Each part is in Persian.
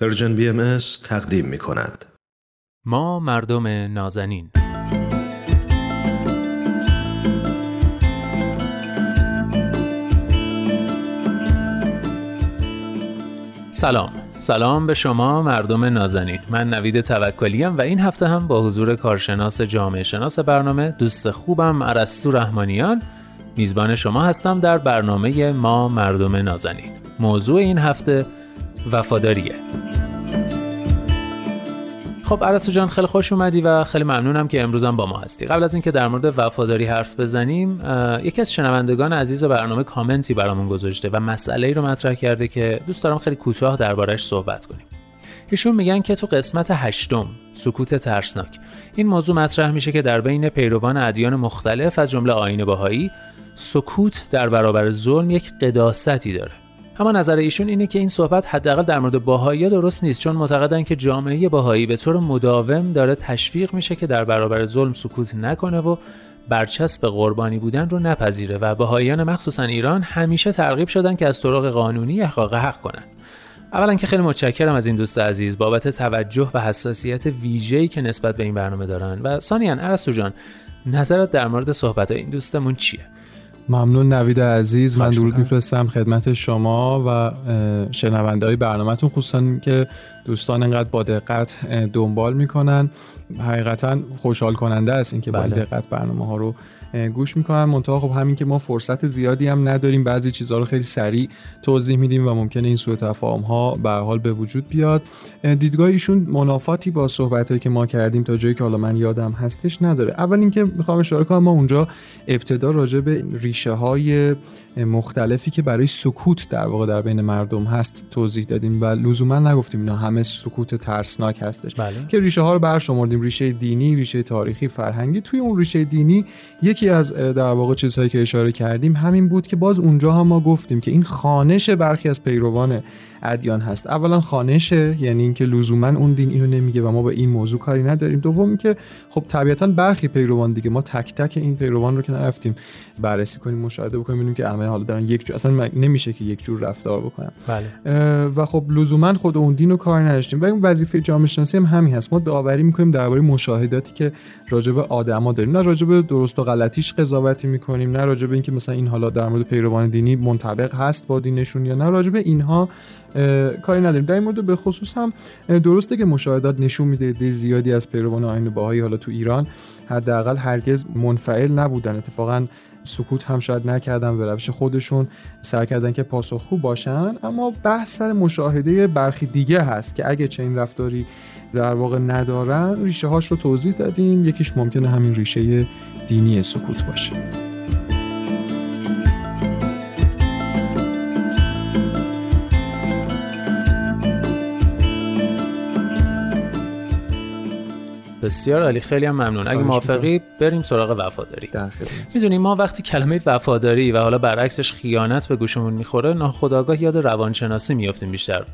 Persian BM تقدیم می کند. ما مردم نازنین. سلام. سلام به شما مردم نازنین. من نوید توکلیم و این هفته هم با حضور کارشناس جامعه شناس برنامه دوست خوبم ارسطو رحمانیان میزبان شما هستم در برنامه ما مردم نازنین. موضوع این هفته وفاداریه. خب عرستو جان خیلی خوش اومدی و خیلی ممنونم که امروزم با ما هستی. قبل از اینکه در مورد وفاداری حرف بزنیم یکی از شنوندگان عزیز برنامه کامنتی برامون گذاشته و مسئله ای رو مطرح کرده که دوست دارم خیلی کوتاه دربارش صحبت کنیم. ایشون میگن که تو قسمت هشتم سکوت ترسناک. این موضوع مطرح میشه که در بین پیروان ادیان مختلف از جمله آیین بهایی سکوت در برابر ظلم یک قداستی داره. اما نظر ایشون اینه که این صحبت حداقل در مورد باهایی درست نیست چون معتقدن که جامعه باهایی به طور مداوم داره تشویق میشه که در برابر ظلم سکوت نکنه و برچسب قربانی بودن رو نپذیره و باهاییان مخصوصا ایران همیشه ترغیب شدن که از طرق قانونی احقاق حق کنن. اولا که خیلی متشکرم از این دوست عزیز بابت توجه و حساسیت ویژه‌ای که نسبت به این برنامه دارن. و ثانیا ارسطو جان نظرت در مورد صحبت این دوستمون چیه؟ ممنون نوید عزیز من درود میفرستم خدمت شما و شنونده های برنامهتون خصوصا که دوستان انقدر با دقت دنبال می‌کنن. حقیقتا خوشحال کننده است اینکه با بله. دقت برنامه ها رو گوش می‌کنن. منتها خب همین که ما فرصت زیادی هم نداریم بعضی چیزها رو خیلی سریع توضیح میدیم و ممکنه این سوء تفاهم ها به حال به وجود بیاد. دیدگاه ایشون منافاتی با صحبت که ما کردیم تا جایی که حالا من یادم هستش نداره. اول اینکه می‌خوام اشاره کنم ما اونجا ابتدا راجع به ریشه های مختلفی که برای سکوت در واقع در بین مردم هست توضیح دادیم و لزوما نگفتیم اینا همه سکوت ترسناک هستش. بله. که ریشه ها رو برشمردیم. ریشه دینی ریشه تاریخی فرهنگی. توی اون ریشه دینی یکی از در واقع چیزهایی که اشاره کردیم همین بود که باز اونجا هم ما گفتیم که این خانش برخی از پیروان ادیان هست. اولا خانشه یعنی اینکه لزوما اون دین اینو نمیگه و ما به این موضوع کاری نداریم. دوم که خب طبیعتا برخی پیروان دیگه ما تک تک این پیروان رو که نرفتیم بررسی کنیم مشاهده بکنیم ببینیم که همه حالا دارن یک جور اصلا نمیشه که یک جور رفتار بکنن. بله. و خب لزوما خود اون دین رو کار نداشتیم. و این وظیفه جامعه شناسی هم همین هست. ما داوری می‌کنیم درباره مشاهداتی که راجع به آدما داریم. نه راجع به درست و غلطیش قضاوتی می‌کنیم نه راجع به اینکه مثلا این حالا در مورد پیروان دینی منطبق هست با دینشون یا نه. راجع به اینها کاری نداریم. در این مورد به خصوص هم درسته که مشاهدات نشون میده زیادی از پیروان آیین باهایی حالا تو ایران حداقل هرگز منفعل نبودن. اتفاقا سکوت هم شاید نکردن به روش خودشون سعی کردن که پاسخگو باشن اما بحث سر مشاهده برخی دیگه هست که اگه چنین رفتاری در واقع ندارن ریشه هاش رو توضیح دادیم یکیش ممکنه همین ریشه دینی سکوت باشه. بسیار عالی. خیلی هم ممنون. اگه موافقی بریم سراغ وفاداری. می‌دونیم ما وقتی کلمه وفاداری و حالا برعکسش خیانت به گوشمون می‌خوره ناخداگاه یاد روانشناسی میافتیم بیشتر.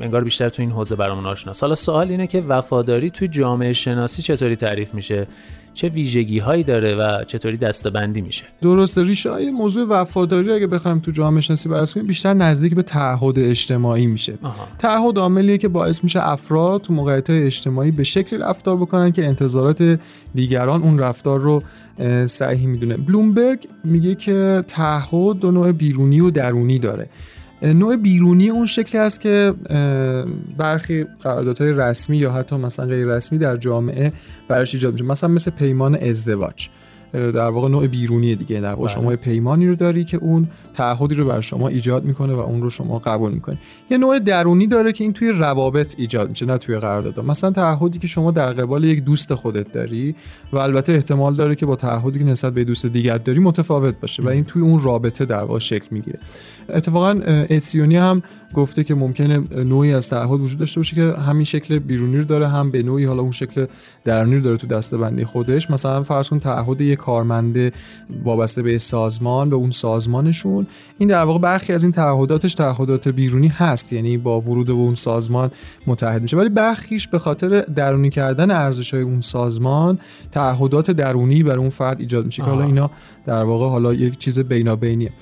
انگار بیشتر تو این حوزه برامون آشناست. حالا سوال اینه که وفاداری توی جامعه شناسی چطوری تعریف میشه؟ چه ویژگی هایی داره و چطوری دستبندی میشه. درست ریشه های موضوع وفاداری اگه بخوایم تو جامعه شناسی بررسی کنیم بیشتر نزدیک به تعهد اجتماعی میشه. تعهد عاملیه که باعث میشه افراد تو موقعیت اجتماعی به شکلی رفتار بکنن که انتظارات دیگران اون رفتار رو صحیح می‌دونه. بلومبرگ میگه که تعهد دو نوع بیرونی و درونی داره. نوع بیرونی اون شکلی است که برخی قراردادهای رسمی یا حتی مثلا غیر رسمی در جامعه براش ایجاد میشه. مثلا مثل پیمان ازدواج. در واقع نوع بیرونی دیگه. در واقع شما بله. پیمانی رو داری که اون تعهدی رو بر شما ایجاد می‌کنه و اون رو شما قبول می‌کنی. یه نوع درونی داره که این توی روابط ایجاد میشه نه توی قرارداد. مثلا تعهدی که شما در قبال یک دوست خودت داری و البته احتمال داره که با تعهدی که نسبت به دوست دیگر داری متفاوت باشه و این توی اون رابطه در واقع شکل می‌گیره. اتفاقا اتسیونی هم گفته که ممکنه نوعی از تعهد وجود داشته باشه که همین شکل بیرونی رو داره هم به نوعی حالا اون شکل درونی رو داره تو دستبندی خودش. مثلا فرض کن تعهد یک کارمند وابسته به سازمان به اون سازمانشون. این در واقع برخی از این تعهداتش تعهدات بیرونی هست یعنی با ورود به اون سازمان متحد میشه. ولی برخیش به خاطر درونی کردن ارزش های اون سازمان تعهدات درونی بر اون فرد ایجاد میشه که حالا اینا در واقع حالا یک چیز بینابینیه.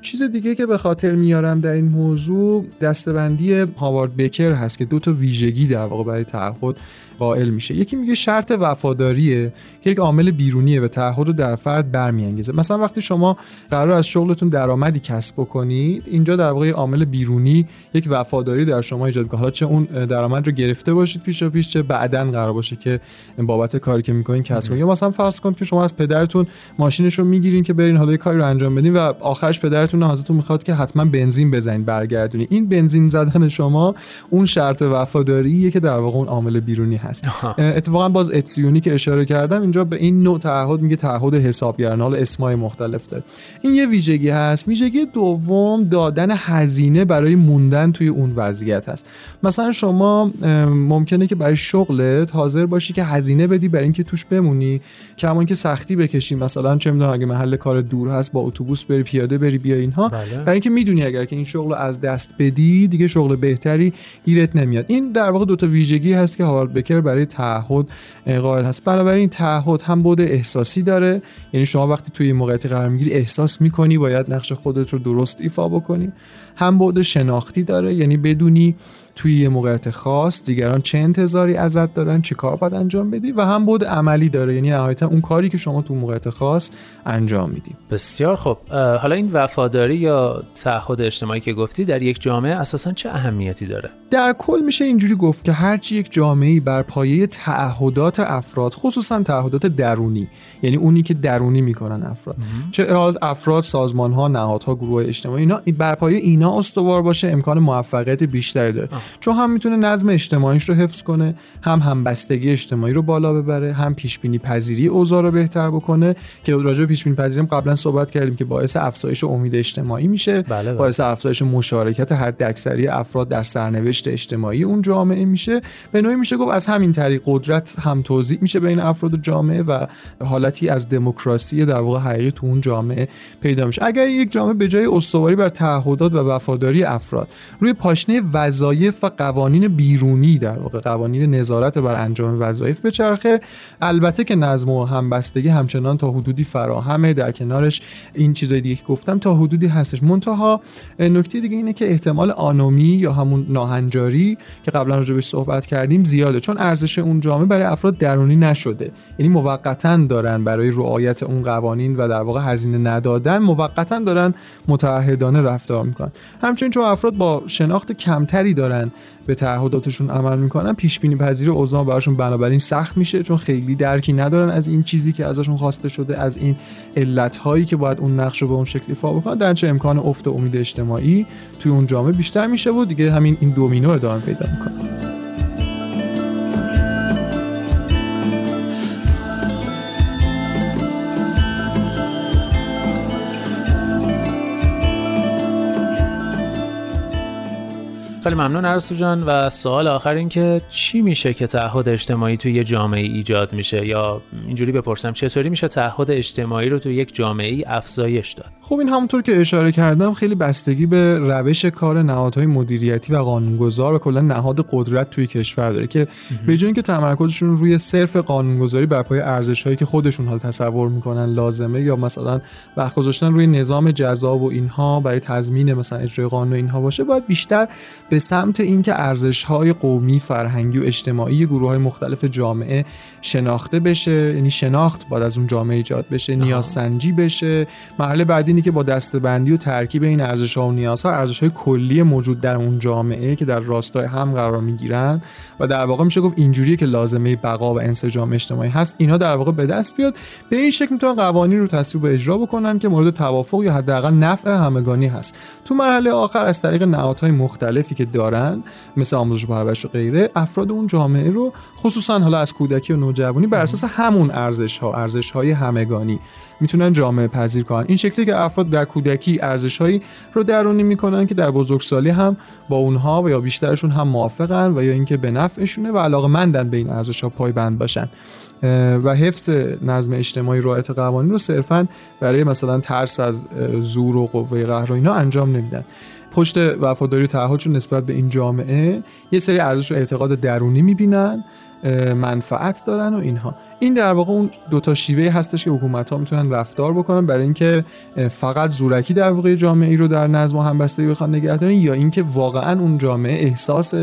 چیز دیگه که به خاطر میارم در این موضوع دستبندی هاوارد بکر هست که دو تا ویژگی در واقع برای تعهد قائل میشه. یکی میگه شرط وفاداریه. که یک عامل بیرونیه و تعهد رو در فرد برمیانگیزه. مثلا وقتی شما قرار از شغلتون درآمدی کسب بکنید اینجا در واقع عامل بیرونی یک وفاداری در شما ایجاد حالا چه اون درآمد رو گرفته باشید پیش و پیش چه بعدا قرار باشه که بابت کاری که می‌کنین کسب یا مثلا فرض کنید که شما از پدرتون ماشینش رو می‌گیرین که برین حالا کاری رو انجام بدین و آخرش پدرتون ازتون می‌خواد که حتما بنزین بزنید برگردونی این بنزین زدن شما اون شرط وفاداریه که در واقع اون عامل بیرونی هست. اتفاقا باز اتسیونی که اشاره کردم اینجا به این نوع تعهد میگه تعهد حسابگران حالا اسمای مختلف داره. این یه ویژگی هست. ویژگی دوم دادن هزینه برای موندن توی اون وضعیت هست. مثلا شما ممکنه که برای شغلت حاضر باشی که هزینه بدی برای اینکه توش بمونی کما که سختی بکشی. مثلا چه می‌دونم اگه محل کار دور هست با اتوبوس بری پیاده بری بیا اینها. بله. برای اینکه می‌دونی اگر که این شغل رو از دست بدی دیگه شغل بهتری گیرت نمیاد. این در واقع دو تا ویژگی هست که هاوارد بکر برای تعهد قائل هست. بنابراین تعهد هم بود احساسی داره. یعنی شما وقتی توی این موقعیت قرار می‌گیری احساس می‌کنی باید نقش خودت رو درست ایفا بکنی. هم بود شناختی داره. یعنی بدونی توی یه موقعیت خاص دیگران چه انتظاری ازت دارن چه کار باید انجام بدی و هم بود عملی داره. یعنی نهایتا اون کاری که شما تو موقعیت خاص انجام میدی. بسیار خب حالا این وفاداری یا تعهد اجتماعی که گفتی در یک جامعه اساسا چه اهمیتی داره؟ در کل میشه اینجوری گفت که هرچی یک جامعه بر پایه تعهدات افراد خصوصا تعهدات درونی یعنی اونی که درونی می‌کنن افراد. چه افراد سازمان ها نهادها گروه اجتماعی اینا بر پایه اینا استوار باشه امکان موفقیت بیشتری داره. چون هم می‌تونه نظم اجتماعیش رو حفظ کنه هم همبستگی اجتماعی رو بالا ببره هم پیش بینی پذیری اوضاع رو بهتر بکنه که راجع به پیش بینی پذیری قبلا صحبت کردیم که باعث افزایش امید اجتماعی میشه. بله بله. باعث افزایش مشارکت حد اکثری افراد در سرنوشت اجتماعی اون جامعه میشه. به نوعی میشه گفت از همین طریق قدرت هم توضیح میشه بین افراد و جامعه و حالتی از دموکراسی در واقع حقیقی تو اون جامعه پیدا میشه. اگر یک جامعه به جای استواری بر تعهدات و وفاداری افراد روی پاشنه وظایف و قوانین بیرونی در واقع قوانین نظارت بر انجام وظایف بچرخه. البته که نظم و همبستگی همچنان تا حدودی فراهمه. در کنارش این چیزای دیگه که گفتم تا حدودی هستش. منتها نکته دیگه اینه که احتمال آنومی یا همون ناهنجاری که قبلا راجع بهش صحبت کردیم زیاده. چون ارزش اون جامعه برای افراد درونی نشده. یعنی موقتا دارن برای رعایت اون قوانین و در واقع هزینه ندادن موقتا دارن متعهدانه رفتار می‌کنن. همچنین چون افراد با شناخت کمتری دارن به تعهداتشون عمل می‌کنن پیش بینی پذیر اوضاع براشون بنابراین سخت میشه چون خیلی درکی ندارن از این چیزی که ازشون خواسته شده از این علت هایی که باید اون نقش رو به اون شکلی فا بکنن. در چه امکان افت امید اجتماعی توی اون جامعه بیشتر میشه و دیگه همین این دومینو ادامه پیدا می‌کنه. خیلی ممنون ارسطو جان و سوال آخر این که چی میشه که تعهد اجتماعی توی یه جامعه ایجاد میشه؟ یا اینجوری بپرسم چطوری میشه تعهد اجتماعی رو توی یک جامعه ای افزایش داد؟ خب این همونطور که اشاره کردم خیلی بستگی به روش کار نهادهای مدیریتی و قانونگذار و کلا نهاد قدرت توی کشور داره که به جای اینکه تمرکزشون روی صرف قانونگذاری بر پایه ارزشهایی که خودشون حال تصور می‌کنن لازمه یا مثلا وقت گذاشتن روی نظام جزا و اینها برای تضمین مثلا اجرای قانون اینها باشه باید بیشتر به سمت اینکه ارزش‌های قومی، فرهنگی و اجتماعی گروه های مختلف جامعه شناخته بشه یعنی شناخت باید از اون جامعه ایجاد بشه نیازسنجی بشه. مرحله بعدی اینه که با دستبندی و ترکیب این ارزش‌ها و نیازها ارزش‌های کلی موجود در اون جامعه که در راستای هم قرار می‌گیرن و در واقع میشه گفت اینجوریه که لازمه بقا و انسجام اجتماعی هست. اینا در واقع به دست بیاد. به این شکل می‌تونن قوانین رو تصویب و اجرا بکنن که مورد توافق یا حداقل نفع همگانی هست. تو مرحله آخر از طریق نهادهای مختلفی که دارن مثل آموزش و پرورش و غیره افراد اون جامعه رو خصوصا حالا از کودکی و نوجوانی بر اساس همون ارزش ها ارزش های همگانی می‌تونن جامعه پذیر کنن. این شکلی که افراد در کودکی ارزش هایی رو درونی می‌کنن که در بزرگسالی هم با اونها و یا بیشترشون هم موافقن و یا اینکه به نفعشونه و علاقه مندن به این ارزش ها پایبند باشن. و حفظ نظم اجتماعی رعایت قوانین رو صرفا برای مثلا ترس از زور و قوه قهر و اینا انجام نمیدن. پشت وفاداری تعهدشون نسبت به این جامعه یه سری ارزش و اعتقاد درونی می‌بینن منفعت دارن و اینها. این در واقع اون دو تا شیوه هستش که حکومت ها می‌تونن رفتار بکنن برای اینکه فقط زورکی در واقع جامعه ای رو در نظم و همبستگی بخوان نگه دارن یا اینکه واقعا اون جامعه احساس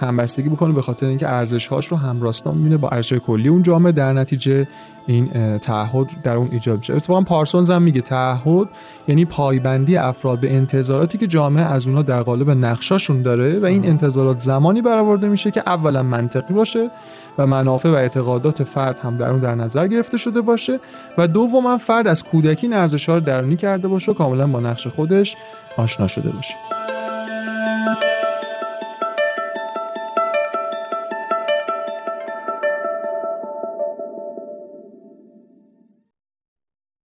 همبستگی بکنه به خاطر اینکه ارزش هاش رو همراستا می‌بینه. با ارزش کلی اون جامعه در نتیجه این تعهد در اون ایجاب میشه. اتفاقا پارسونز هم میگه تعهد یعنی پایبندی افراد به انتظاراتی که جامعه از اونها در قالب نقشاشون داره و این انتظارات زمانی برآورده میشه که اولا منطقی باشه و منافع و اعتقادات فرد هم در اون در نظر گرفته شده باشه و دوما فرد از کودکی ارزش‌ها رو درونی کرده باشه و کاملا با نقش خودش آشنا شده باشه.